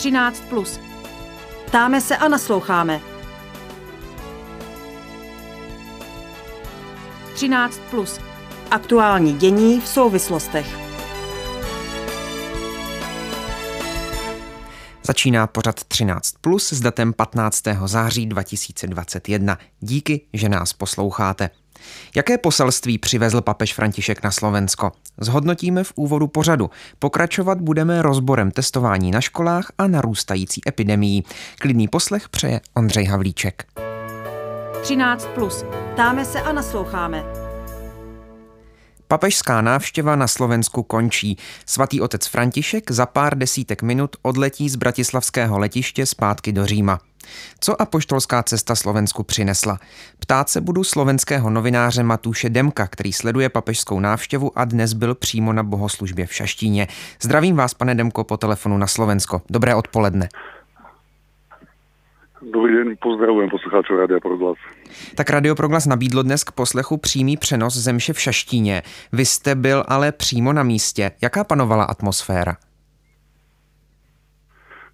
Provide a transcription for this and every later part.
13 plus. Ptáme se a nasloucháme. 13 plus. Aktuální dění v souvislostech. Začíná pořad 13 plus s datem 15. září 2021. Díky, že nás posloucháte. Jaké poselství přivezl papež František na Slovensko? Zhodnotíme v úvodu pořadu. Pokračovat budeme rozborem testování na školách a narůstající epidemii. Klidný poslech přeje Ondřej Havlíček. 13 plus. Ptáme se a nasloucháme. Papežská návštěva na Slovensku končí. Svatý otec František za pár desítek minut odletí z bratislavského letiště zpátky do Říma. Co apoštolská cesta Slovensku přinesla? Ptát se budu slovenského novináře Matuše Demka, který sleduje papežskou návštěvu a dnes byl přímo na bohoslužbě v Šaštíně. Zdravím vás, pane Demko, po telefonu na Slovensko. Dobré odpoledne. Dobrý den, pozdravujem posluchačů Radia Proglas. Tak Radio Proglas nabídlo dnes k poslechu přímý přenos zemše v Šaštíně. Vy jste byl ale přímo na místě. Jaká panovala atmosféra?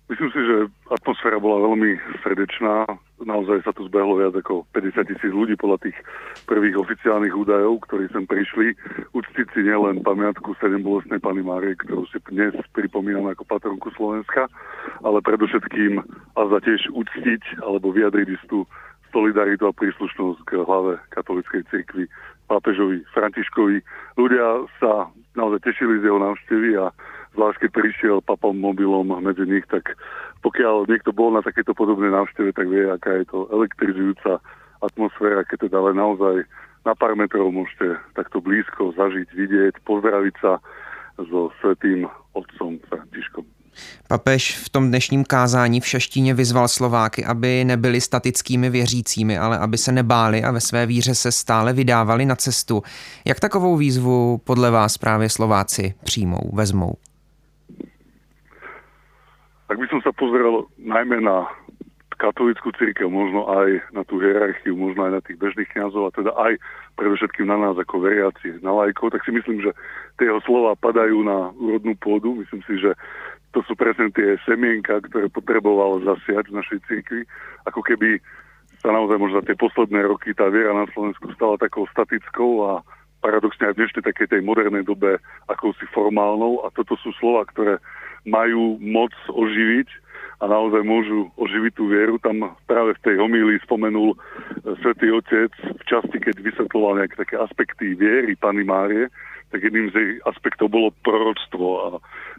Myslím si, že atmosféra bola veľmi srdečná. Naozaj sa tu zbehlo viac ako 50 tisíc ľudí podľa tých prvých oficiálnych údajov, ktorí sem prišli. Uctiť si nielen pamiatku 7 bolestnej Pany Márie, ktorú si dnes pripomíname ako patronku Slovenska, ale predovšetkým a za tiež uctiť alebo vyjadriť istú solidaritu a príslušnosť k hlave katolíckej cirkvi pápežovi Františkovi. Ľudia sa naozaj tešili z jeho návštevy a zvlášť keď prišiel papom mobilom medzi nich, tak pokiaľ niekto bol na takéto podobnej návšteve, tak vie, aká je to elektrizujúca atmosféra, keď teda ale naozaj na pár metrov môžete takto blízko zažiť, vidieť, pozdraviť sa so svetým otcom Františkom. Papež v tom dnešním kázání v Šaštíně vyzval Slováky, aby nebyli statickými věřícími, ale aby se nebáli a ve své víře se stále vydávali na cestu. Jak takovou výzvu podle vás právě Slováci přijmou, vezmou? Ak by som sa pozrel najmä na katolickú církev, možno aj na tú hierarchiu, možno aj na tých bežných kňazov a teda aj predovšetkým na nás ako veriaci, na lajkov, tak si myslím, že tie jeho slova padajú na úrodnú pôdu. Myslím si, že to sú presne tie semienka, ktoré potreboval zasiať v našej církvi. Ako keby sa naozaj možno tie posledné roky tá viera na Slovensku stala takou statickou a paradoxne aj v dnešnej takej tej modernej dobe akousi formálnou a toto sú slova, ktoré majú moc oživiť a naozaj môžu oživiť tú vieru. Tam práve v tej homílii spomenul e, svätý Otec v časti, keď vysvetloval nejaké také aspekty viery Pany Márie, tak jedným z jej aspektov bolo proroctvo a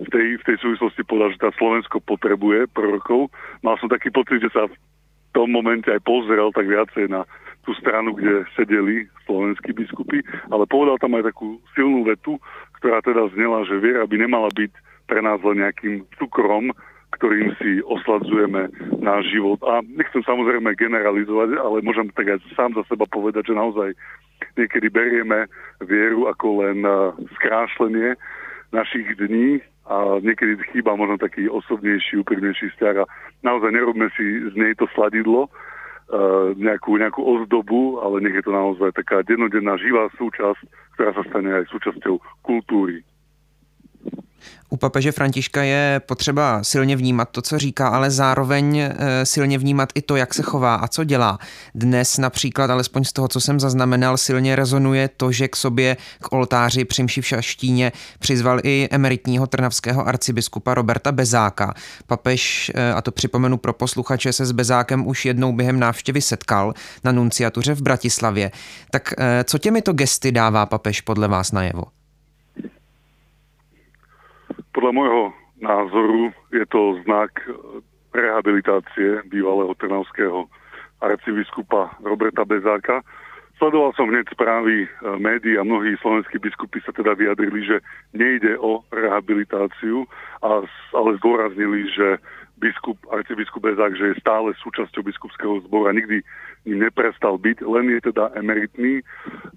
v tej, v tej súvislosti povedal, že tá Slovensko potrebuje prorokov. Mal som taký pocit, že sa v tom momente aj pozrel tak viacej na tú stranu, kde sedeli slovenskí biskupy, ale povedal tam aj takú silnú vetu, ktorá teda znela, že viera by nemala byť pre nás len nejakým cukrom, ktorým si osladzujeme náš život. A nechcem samozrejme generalizovať, ale môžem tak aj sám za seba povedať, že naozaj niekedy berieme vieru ako len skrášlenie našich dní a niekedy chýba možno taký osobnejší, úprimnejší vzťah a naozaj nerobme si z nej to sladidlo, nejakú, nejakú ozdobu, ale nech je to naozaj taká dennodenná živá súčasť, ktorá sa stane aj súčasťou kultúry u papeže Františka je potřeba silně vnímat to, co říká, ale zároveň eh, silně vnímat i to, jak se chová a co dělá. Dnes například, alespoň z toho, co jsem zaznamenal, silně rezonuje to, že k sobě k oltáři při v Šaštíně přizval i emeritního trnavského arcibiskupa Roberta Bezáka. Papež, eh, a to připomenu pro posluchače, se s Bezákem už jednou během návštěvy setkal na nunciatuře v Bratislavě. Tak eh, co těmito gesty dává papež podle vás najevo? Podľa môjho názoru je to znak rehabilitácie bývalého trnavského arcibiskupa Roberta Bezáka. Sledoval som hneď správy e, médií a mnohí slovenskí biskupy sa teda vyjadrili, že nejde o rehabilitáciu, ale zdôraznili, že biskup, arcibiskup Bezák, že je stále súčasťou biskupského zboru a nikdy ním neprestal byť, len je teda emeritný.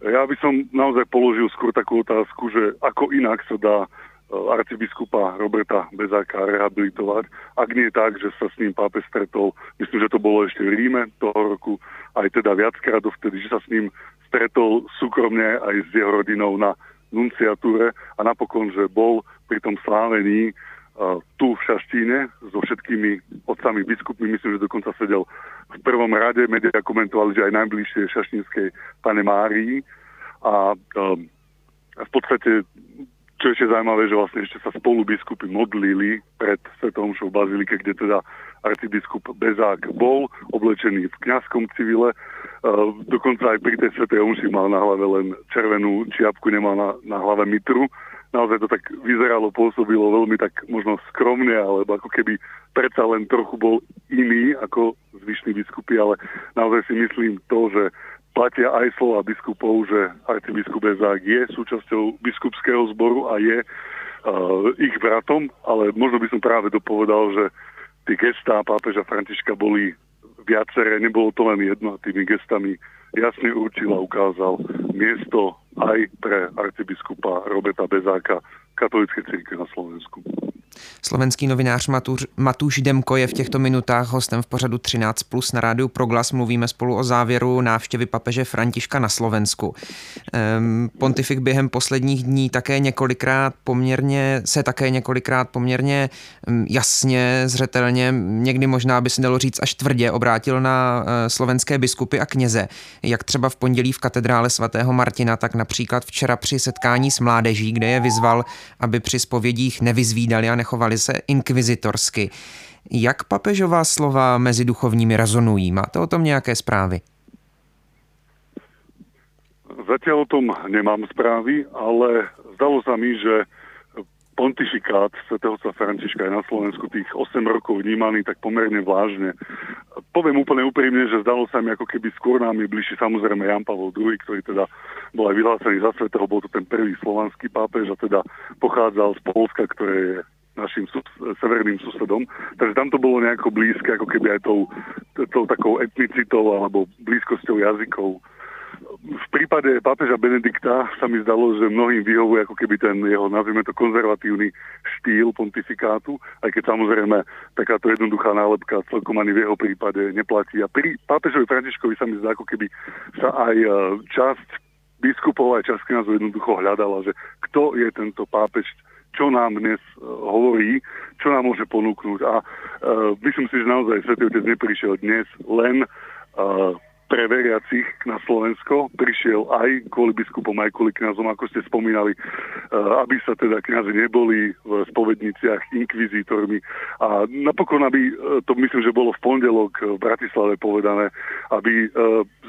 Ja by som naozaj položil skôr takú otázku, že ako inak sa dá arcibiskupa Roberta Bezáka rehabilitovať. Ak nie tak, že sa s ním pápež stretol, myslím, že to bolo ešte v Ríme toho roku, aj teda viackrát dovtedy, že sa s ním stretol súkromne aj s jeho rodinou na nunciatúre a napokon, že bol pri tom slávení tu v Šaštíne so všetkými otcami biskupmi, myslím, že dokonca sedel v prvom rade, media komentovali, že aj najbližšie šaštínskej pane Márii a um, v podstate čo ešte zaujímavé, že vlastne ešte sa spolu biskupy modlili pred Svetom v Bazilike, kde teda arcibiskup Bezák bol oblečený v kňazskom civile. Uh, dokonca aj pri tej Svetej Omši mal na hlave len červenú čiapku, nemal na, na hlave mitru naozaj to tak vyzeralo, pôsobilo veľmi tak možno skromne, alebo ako keby predsa len trochu bol iný ako zvyšní biskupy, ale naozaj si myslím to, že platia aj slova biskupov, že arcibiskup Bezák je súčasťou biskupského zboru a je uh, ich bratom, ale možno by som práve dopovedal, že tie gestá pápeža Františka boli viaceré, nebolo to len jedno a tými gestami jasne určil a ukázal miesto aj pre arcibiskupa Roberta Bezáka katolické církve na Slovensku. Slovenský novinář Matuš, Matuš Demko je v těchto minutách hostem v pořadu 13 plus na rádiu Proglas. Mluvíme spolu o závěru návštěvy papeže Františka na Slovensku. Um, pontifik během posledních dní také několikrát poměrně, se také několikrát poměrně um, jasně, zřetelně, někdy možná by se dalo říct až tvrdě obrátil na uh, slovenské biskupy a kněze. Jak třeba v pondělí v katedrále svatého Martina, tak například včera při setkání s mládeží, kde je vyzval, aby při spovědích nevyzvídali a nechovali se inkvizitorsky. Jak papežová slova mezi duchovními rezonují? Máte o tom nějaké zprávy? Zatiaľ o tom nemám správy, ale zdalo sa mi, že pontifikát svätého sa Františka je na Slovensku tých 8 rokov vnímaný tak pomerne vážne. Poviem úplne úprimne, že zdalo sa mi ako keby skôr nám je bližší samozrejme Jan Pavel II, ktorý teda bol aj vyhlásený za svetého, bol to ten prvý slovanský pápež a teda pochádzal z Polska, ktoré je našim sus- severným susedom. Takže tam to bolo nejako blízke, ako keby aj tou, tou takou etnicitou alebo blízkosťou jazykov. V prípade pápeža Benedikta sa mi zdalo, že mnohým vyhovuje ako keby ten jeho, nazvime to, konzervatívny štýl pontifikátu, aj keď samozrejme takáto jednoduchá nálepka celkom ani v jeho prípade neplatí. A pri pápežovi Františkovi sa mi zdá, ako keby sa aj e, časť biskupov aj časť kniazov jednoducho hľadala, že kto je tento pápež, čo nám dnes uh, hovorí, čo nám môže ponúknuť. A uh, myslím si, že naozaj Svetý Otec neprišiel dnes len uh, pre veriacich na Slovensko. Prišiel aj kvôli biskupom, aj kvôli kňazom, ako ste spomínali, aby sa teda kňazi neboli v spovedniciach inkvizítormi. A napokon, aby, to myslím, že bolo v pondelok v Bratislave povedané, aby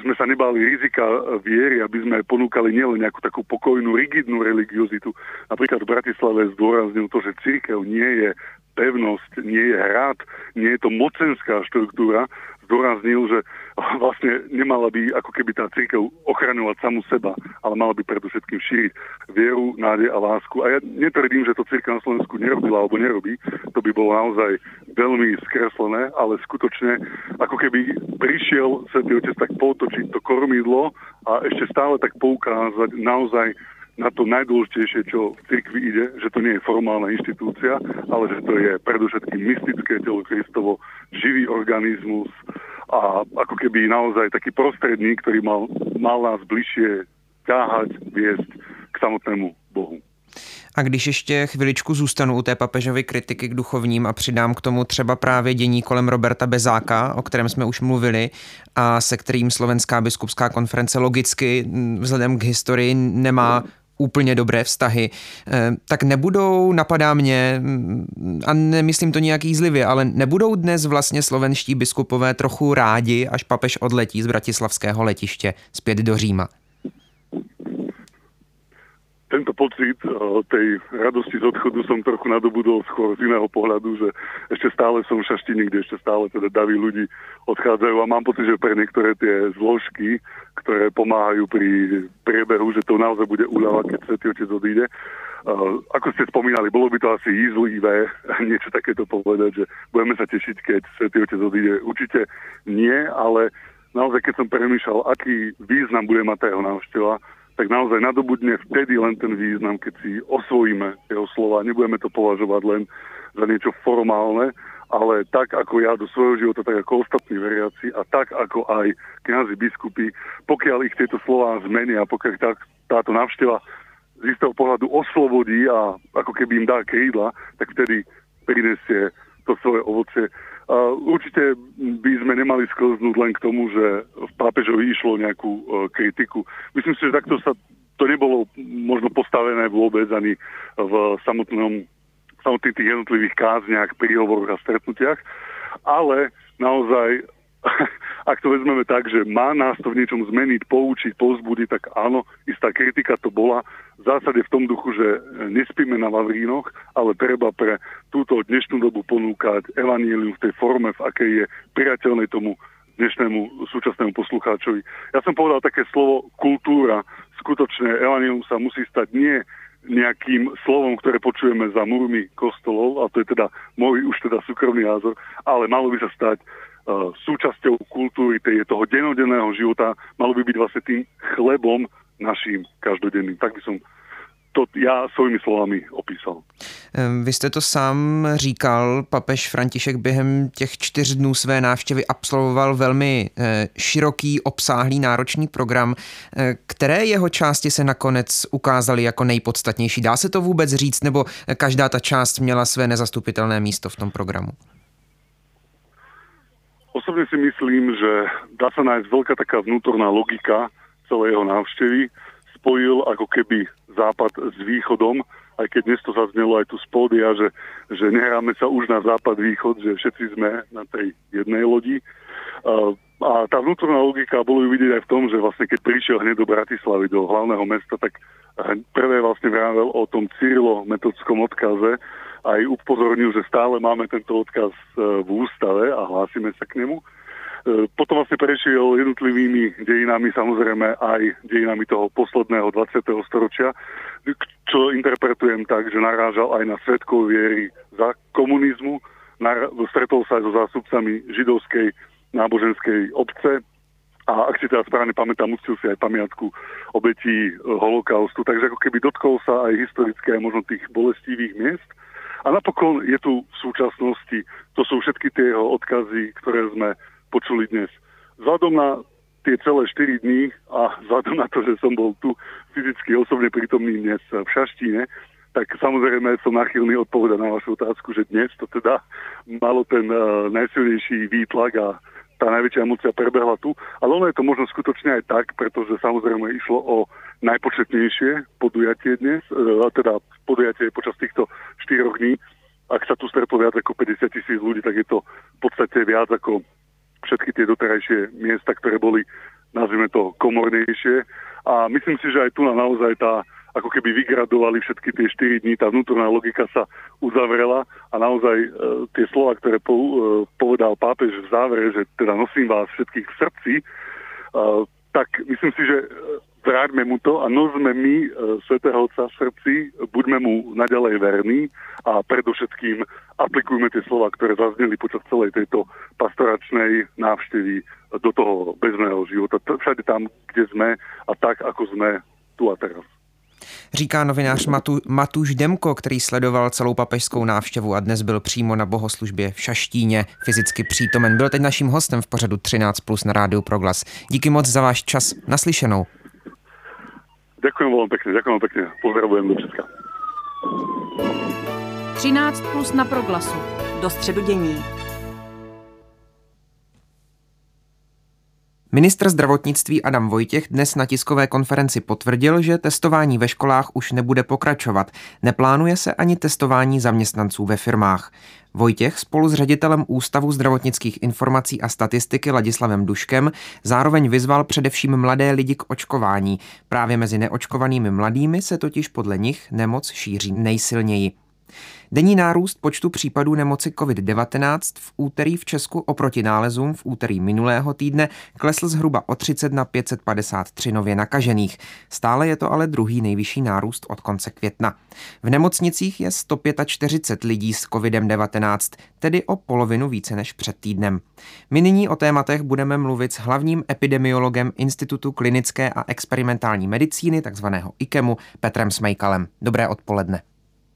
sme sa nebali rizika viery, aby sme ponúkali nielen nejakú takú pokojnú, rigidnú religiozitu. Napríklad v Bratislave zdôraznil to, že církev nie je pevnosť, nie je hrad, nie je to mocenská štruktúra, zdôraznil, že vlastne nemala by ako keby tá církev ochraňovať samú seba, ale mala by predovšetkým šíriť vieru, nádej a lásku. A ja netvrdím, že to církev na Slovensku nerobila alebo nerobí, to by bolo naozaj veľmi skreslené, ale skutočne ako keby prišiel Svetý Otec tak potočiť to kormidlo a ešte stále tak poukázať naozaj na to najdôležitejšie, čo v cirkvi ide, že to nie je formálna inštitúcia, ale že to je predovšetkým mystické telo Kristovo, živý organizmus a ako keby naozaj taký prostredník, ktorý mal, mal nás bližšie ťahať, viesť k samotnému Bohu. A když ještě chviličku zůstanu u té papežovy kritiky k duchovním a přidám k tomu třeba právě dění kolem Roberta Bezáka, o kterém jsme už mluvili a se kterým Slovenská biskupská konference logicky vzhledem k historii nemá úplně dobré vztahy, eh, tak nebudou, napadá mě, mm, a nemyslím to nějak jízlivě, ale nebudou dnes vlastně slovenští biskupové trochu rádi, až papež odletí z bratislavského letiště zpět do Říma? Tento pocit uh, tej radosti z odchodu som trochu nadobudol skôr z iného pohľadu, že ešte stále som v Šaštine, kde ešte stále teda davy ľudí odchádzajú a mám pocit, že pre niektoré tie zložky, ktoré pomáhajú pri priebehu, že to naozaj bude úľava, keď Svetý Otec odíde. Uh, ako ste spomínali, bolo by to asi jízlivé niečo takéto povedať, že budeme sa tešiť, keď Svetý Otec odíde. Určite nie, ale naozaj keď som premýšľal, aký význam bude mať tá jeho návšteva, tak naozaj nadobudne vtedy len ten význam, keď si osvojíme jeho slova. Nebudeme to považovať len za niečo formálne, ale tak ako ja do svojho života, tak ako ostatní veriaci a tak ako aj kňazi biskupy, pokiaľ ich tieto slova zmenia, pokiaľ tá, táto návšteva z istého pohľadu oslobodí a ako keby im dá krídla, tak vtedy prinesie to svoje ovocie. Určite by sme nemali sklznúť len k tomu, že v pápežovi išlo nejakú uh, kritiku. Myslím si, že takto sa to nebolo možno postavené vôbec ani v samotnom, samotných tých jednotlivých kázniach, príhovoroch a stretnutiach, ale naozaj ak to vezmeme tak, že má nás to v niečom zmeniť, poučiť, povzbudiť, tak áno, istá kritika to bola. V zásade v tom duchu, že nespíme na Vavrínoch, ale treba pre túto dnešnú dobu ponúkať evanílium v tej forme, v akej je priateľnej tomu dnešnému súčasnému poslucháčovi. Ja som povedal také slovo kultúra. Skutočne evanílium sa musí stať nie nejakým slovom, ktoré počujeme za murmi kostolov, a to je teda môj už teda súkromný názor, ale malo by sa stať súčasťou kultúry tej, toho denodenného života, malo by byť vlastne tým chlebom naším každodenným. Tak by som to já svými slovami opísal. Vy jste to sám říkal, papež František během těch čtyř dnů své návštěvy absolvoval velmi eh, široký, obsáhlý, náročný program. Eh, které jeho části se nakonec ukázaly jako nejpodstatnější? Dá se to vůbec říct, nebo každá ta část měla své nezastupitelné místo v tom programu? Osobně si myslím, že dá se nájsť veľká taká vnútorná logika celého návštevy. Spojil ako keby západ s východom, aj keď dnes to zaznelo aj tu z pódia, že, že nehráme sa už na západ-východ, že všetci sme na tej jednej lodi. A tá vnútorná logika bolo ju vidieť aj v tom, že vlastne keď prišiel hneď do Bratislavy, do hlavného mesta, tak prvé vlastne vravel o tom Cyrilo metodskom odkaze, aj upozornil, že stále máme tento odkaz e, v ústave a hlásime sa k nemu. E, potom vlastne prešiel jednotlivými dejinami, samozrejme aj dejinami toho posledného 20. storočia, čo interpretujem tak, že narážal aj na svetkov viery za komunizmu, stretol sa aj so zástupcami židovskej náboženskej obce a ak si teda správne pamätám, ustil si aj pamiatku obetí e, holokaustu, takže ako keby dotkol sa aj historické možno tých bolestivých miest. A napokon je tu v súčasnosti, to sú všetky tie jeho odkazy, ktoré sme počuli dnes. Vzhľadom na tie celé 4 dní a vzhľadom na to, že som bol tu fyzicky osobne prítomný dnes v Šaštíne, tak samozrejme som nachylný odpovedať na vašu otázku, že dnes to teda malo ten uh, najsilnejší výtlak a tá najväčšia emocia prebehla tu. Ale ono je to možno skutočne aj tak, pretože samozrejme išlo o najpočetnejšie podujatie dnes, uh, teda podujatie počas týchto 4 dní. Ak sa tu stretlo viac ako 50 tisíc ľudí, tak je to v podstate viac ako všetky tie doterajšie miesta, ktoré boli, nazvime to, komornejšie. A myslím si, že aj tu na naozaj tá, ako keby vygradovali všetky tie 4 dní, tá vnútorná logika sa uzavrela a naozaj e, tie slova, ktoré po, e, povedal pápež v závere, že teda nosím vás všetkých v srdci, e, tak myslím si, že e, vráťme mu to a nosme my e, Svetého Otca v srdci, buďme mu naďalej verní a predovšetkým aplikujme tie slova, ktoré zazneli počas celej tejto pastoračnej návštevy do toho bežného života. Všade tam, kde sme a tak, ako sme tu a teraz. Říká novinář Matu, Matuš Demko, který sledoval celou papežskou návštěvu a dnes byl přímo na bohoslužbě v Šaštíně fyzicky přítomen. Byl teď naším hostem v pořadu 13 plus na Rádiu Proglas. Díky moc za váš čas. Naslyšenou. Ďakujem veľmi pekne, ďakujem pekne. Pozdravujem do Česka. 13 plus na proglasu. Do středu dění. Ministr zdravotnictví Adam Vojtěch dnes na tiskové konferenci potvrdil, že testování ve školách už nebude pokračovat. Neplánuje se ani testování zaměstnanců ve firmách. Vojtěch spolu s ředitelem Ústavu zdravotnických informací a statistiky Ladislavem Duškem zároveň vyzval především mladé lidi k očkování. Právě mezi neočkovanými mladými se totiž podle nich nemoc šíří nejsilněji. Denní nárůst počtu případů nemoci COVID-19 v úterý v Česku oproti nálezům v úterý minulého týdne klesl zhruba o 30 na 553 nově nakažených. Stále je to ale druhý nejvyšší nárůst od konce května. V nemocnicích je 145 lidí s COVID-19, tedy o polovinu více než před týdnem. My nyní o tématech budeme mluvit s hlavním epidemiologem Institutu klinické a experimentální medicíny, takzvaného IKEMu, Petrem Smejkalem. Dobré odpoledne.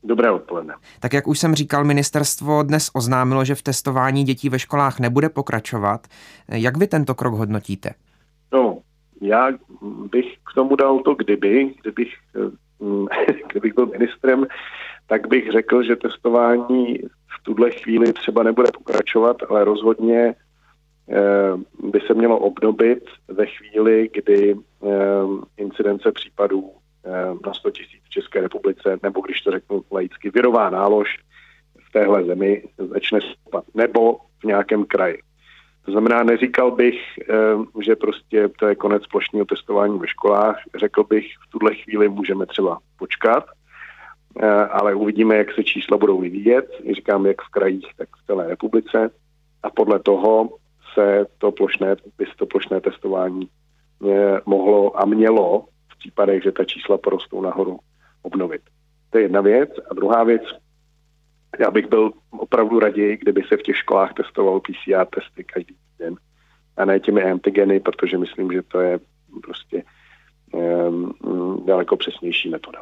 Dobré odpoledne. Tak jak už jsem říkal, ministerstvo dnes oznámilo, že v testování dětí ve školách nebude pokračovat. Jak vy tento krok hodnotíte? No, já bych k tomu dal to kdyby, kdybych, kdybych byl ministrem, tak bych řekl, že testování v tuhle chvíli třeba nebude pokračovat, ale rozhodně by se mělo obnovit ve chvíli, kdy incidence případů 100 tisíc v České republice, nebo když to řeknu laicky, virová nálož v téhle zemi začne stoupat, nebo v nějakém kraji. To znamená, neříkal bych, že prostě to je konec plošního testování ve školách. Řekl bych, v tuhle chvíli můžeme třeba počkat, ale uvidíme, jak se čísla budou vyvíjet. Říkám, jak v krajích, tak v celé republice. A podle toho se to plošné, by se to plošné testování mohlo a mělo případech, že ta čísla porostou nahoru, obnovit. To je jedna věc. A druhá věc, já bych byl opravdu raději, kdyby se v těch školách testoval PCR testy každý den a ne těmi antigeny, protože myslím, že to je prostě um, daleko přesnější metoda.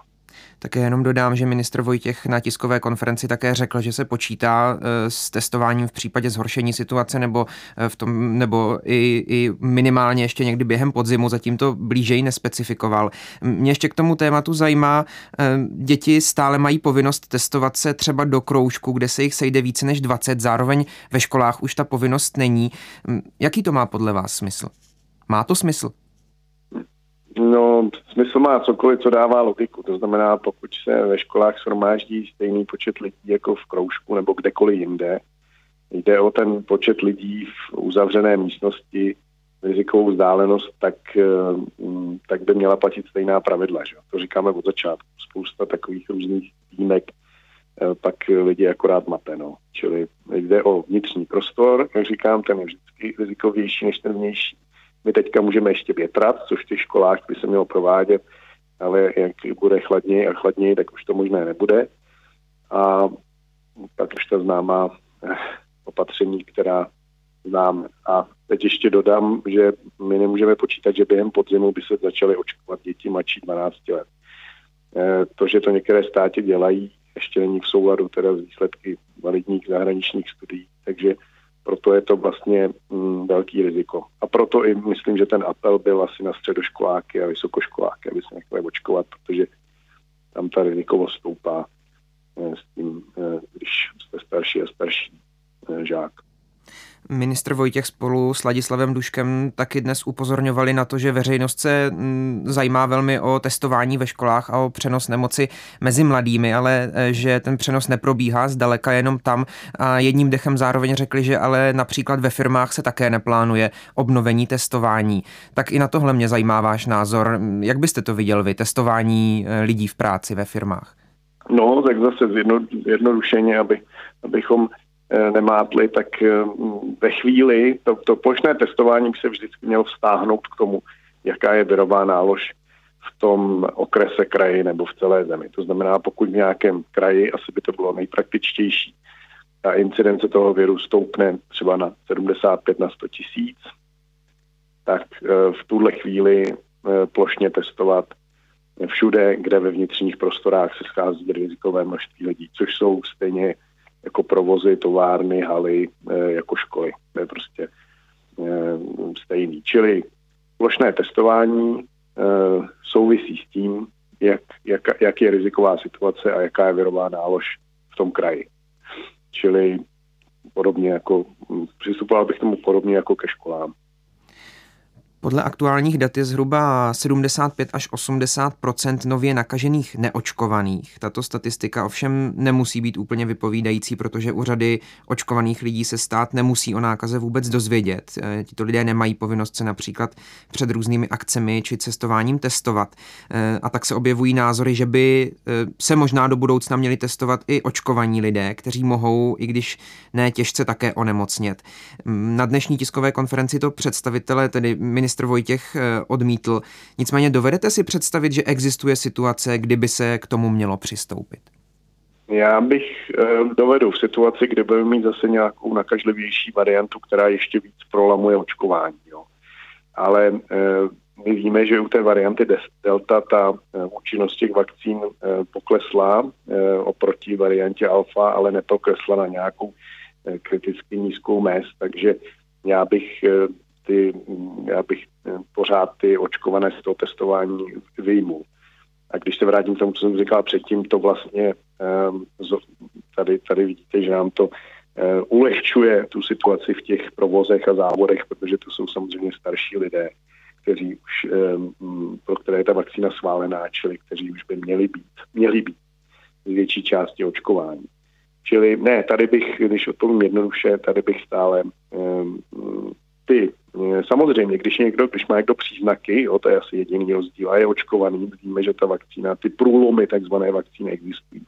Také jenom dodám, že ministr Vojtěch na tiskové konferenci také řekl, že se počítá eh, s testováním v případě zhoršení situace nebo, eh, v tom, nebo i, i minimálně ještě někdy během podzimu, zatím to blížej nespecifikoval. Mě ještě k tomu tématu zajímá, eh, děti stále mají povinnost testovat se třeba do kroužku, kde se jich sejde více než 20, zároveň ve školách už ta povinnost není. Jaký to má podle vás smysl? Má to smysl? No, smysl má cokoliv, co dává logiku. To znamená, pokud se ve školách shromáždí stejný počet lidí jako v kroužku nebo kdekoliv jinde, jde o ten počet lidí v uzavřené místnosti, rizikovou vzdálenost, tak, eh, tak by měla platit stejná pravidla. Že? To říkáme od začátku. Spousta takových různých výjimek eh, pak lidi akorát mate. No. Čili jde o vnitřní prostor, jak říkám, ten je vždycky rizikovější než ten vnější. My teďka můžeme ještě větrat, což v těch školách by se mělo provádět, ale jak bude chladněji a chladněji, tak už to možné nebude. A pak už ta známá eh, opatření, která známe. A teď ještě dodám, že my nemůžeme počítat, že během podzimu by se začaly očkovat děti mladší 12 let. Eh, to, že to některé státy dělají, ještě není v souladu teda z výsledky validních zahraničních studií, takže proto je to vlastně mm, velký riziko. A proto i myslím, že ten apel byl asi na středoškoláky a vysokoškoláky, aby se nechali očkovat, protože tam ta rizikovost stoupá eh, s tím, eh, když jste starší a starší eh, žák. Ministr Vojtěch spolu s Ladislavem Duškem taky dnes upozorňovali na to, že veřejnost se mm, zajímá velmi o testování ve školách a o přenos nemoci mezi mladými, ale e, že ten přenos neprobíhá zdaleka jenom tam. A jedním dechem zároveň řekli, že ale například ve firmách se také neplánuje obnovení testování. Tak i na tohle mě zajímá váš názor. Jak byste to viděl vy, testování e, lidí v práci ve firmách? No, tak zase zjednodušeně, aby, abychom nemátli, tak eh, ve chvíli to, to plošné testování by se vždycky mělo vztáhnout k tomu, jaká je virová nálož v tom okrese kraji nebo v celé zemi. To znamená, pokud v nějakém kraji, asi by to bylo nejpraktičtější, a incidence toho viru stoupne třeba na 75 na 100 tisíc, tak eh, v tuhle chvíli plošně testovat všude, kde ve vnitřních prostorách se schází rizikové množství lidí, což jsou stejně jako provozy, továrny, haly, eh, jako školy. To je prostě eh, stejný. Čili plošné testování eh, souvisí s tím, jak, jak, jak je riziková situace a jaká je virová nálož v tom kraji. Čili podobně jako, hm, přistupoval bych tomu podobně jako ke školám. Podle aktuálních dat je zhruba 75 až 80% nově nakažených neočkovaných. Tato statistika ovšem nemusí být úplně vypovídající, protože u řady očkovaných lidí se stát nemusí o nákaze vůbec dozvědět. E, tito lidé nemají povinnost se například před různými akcemi či cestováním testovat. E, a tak se objevují názory, že by e, se možná do budoucna měli testovat i očkovaní lidé, kteří mohou, i když ne těžce, také onemocnět. Na dnešní tiskové konferenci to představitelé, tedy ministr ministr Vojtěch eh, odmítl. Nicméně dovedete si představit, že existuje situace, kdyby se k tomu mělo přistoupit? Já bych eh, dovedl v situaci, kde budeme mít zase nějakou nakažlivější variantu, která ještě víc prolamuje očkování. Jo. Ale eh, my víme, že u té varianty Delta ta účinnost těch vakcín poklesla oproti variantě Alfa, ale nepoklesla na nějakou kriticky nízkou mez, takže já bych ty, já bych eh, pořád ty očkované z toho testování vyjmul. A když se vrátím k tomu, co jsem říkal předtím, to vlastně um, tady, tady vidíte, že nám to eh, ulehčuje tu situaci v těch provozech a závodech, protože to jsou samozřejmě starší lidé, kteří už, pro které je ta vakcína schválená, čili kteří už by měli být, měli být z větší části očkování. Čili ne, tady bych, když odpovím jednoduše, tady bych stále ty, samozřejmě, když někdo, když má někdo příznaky, jo, to je asi jediný rozdíl, a je očkovaný, víme, že ta vakcína, ty průlomy takzvané vakcíny existují.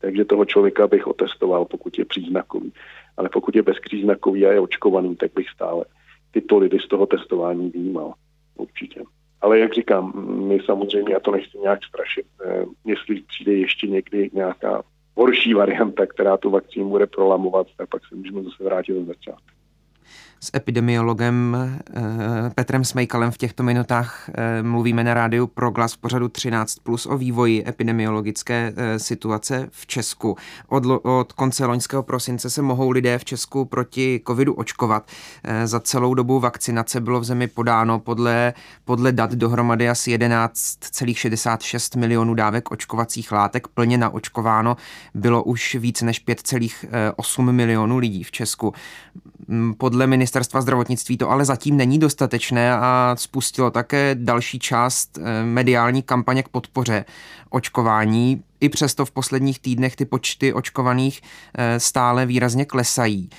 Takže toho člověka bych otestoval, pokud je příznakový. Ale pokud je bezpříznakový a je očkovaný, tak bych stále tyto lidi z toho testování výjímal. Určitě. Ale jak říkám, my samozřejmě, já to nechci nějak strašit, eh, jestli přijde ještě někdy nějaká horší varianta, která tu vakcínu bude prolamovat, tak pak se můžeme zase vrátit do začátku s epidemiologem eh, Petrem Smejkalem v těchto minutách eh, mluvíme na rádiu Proglas v pořadu 13 plus o vývoji epidemiologické eh, situace v Česku. Od, od konce loňského prosince se mohou lidé v Česku proti covidu očkovat. Za celou dobu vakcinace bylo v zemi podáno podle, podle dat dohromady asi 11,66 milionů dávek očkovacích látek. Plně naočkováno bylo už víc než 5,8 milionů lidí v Česku. Podle ministerstva zdravotnictví to ale zatím není dostatečné a spustilo také další část eh, mediální kampaně k podpoře očkování. I přesto v posledních týdnech ty počty očkovaných eh, stále výrazně klesají.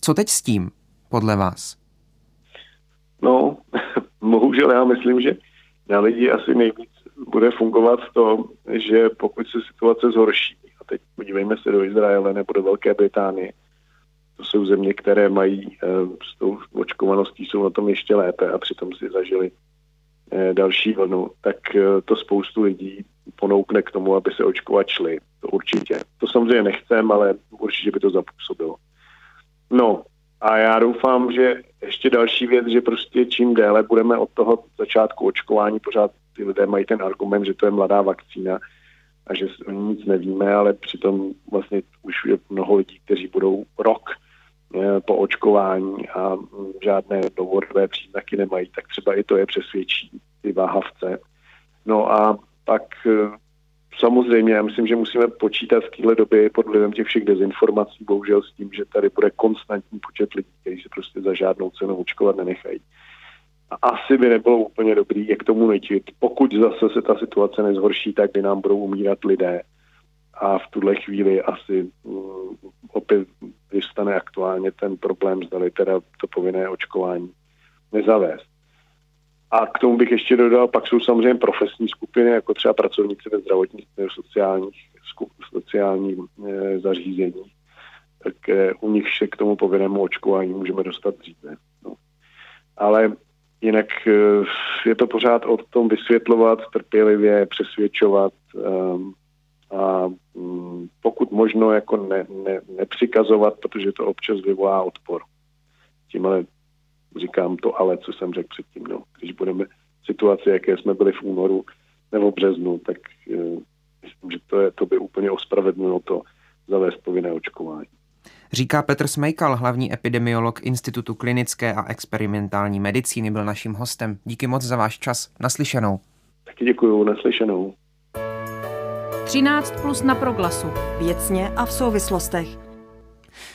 Co teď s tím, podle vás? No, bohužel já myslím, že na lidi asi nejvíc bude fungovat to, že pokud se situace zhorší, a teď podívejme se do Izraele nebo do Velké Británie, to jsou země, které mají eh, s tou očkovaností, jsou na tom ještě lépe a přitom si zažili eh, další vlnu, tak eh, to spoustu lidí ponoukne k tomu, aby se očkovat šli. To určitě. To samozřejmě nechcem, ale určitě by to zapůsobilo. No a já doufám, že ještě další věc, že prostě čím déle budeme od toho začátku očkování, pořád ty lidé mají ten argument, že to je mladá vakcína a že o nic nevíme, ale přitom vlastně už je mnoho lidí, kteří budou rok po očkování a žádné dovodové příznaky nemají, tak třeba i to je přesvědčí ty váhavce. No a pak eh, samozřejmě, já myslím, že musíme počítat v téhle době pod vlivem těch všech dezinformací, bohužel s tím, že tady bude konstantní počet lidí, kteří se prostě za žádnou cenu očkovat nenechají. A asi by nebylo úplně dobrý, jak tomu nutit. Pokud zase se ta situace nezhorší, tak by nám budou umírat lidé. A v tuhle chvíli asi opět vystane aktuálně ten problém, zdali teda to povinné očkování nezavést. A k tomu bych ještě dodal, pak jsou samozřejmě profesní skupiny, jako třeba pracovníci ve zdravotnictví, v sociálních, sociálních e, zařízeních. Tak e, u nich se k tomu povinnému očkování můžeme dostat dříve. No. Ale jinak e, je to pořád o tom vysvětlovat, trpělivě, přesvědčovat, e, a mm, pokud možno jako ne, ne, nepřikazovat, protože to občas vyvolá odpor. Tím ale říkám to ale, co jsem řekl předtím. No. Když budeme v situaci, jaké jsme byli v únoru nebo březnu, tak e, myslím, že to, je, to by úplně ospravedlnilo to zavést povinné očkování. Říká Petr Smejkal, hlavní epidemiolog Institutu klinické a experimentální medicíny, byl naším hostem. Díky moc za váš čas. Naslyšenou. Taky děkuji, naslyšenou. 13 plus na proglasu. Věcně a v souvislostech.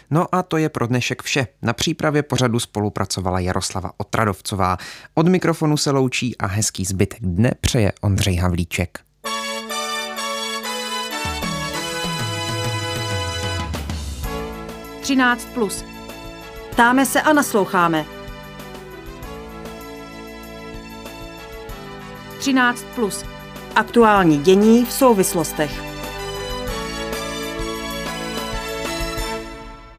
No a to je pro dnešek vše. Na přípravě pořadu spolupracovala Jaroslava Otradovcová. Od mikrofonu se loučí a hezký zbytek dne přeje Ondřej Havlíček. Třináct plus. Ptáme se a nasloucháme. 13 plus Aktuální dění v souvislostech.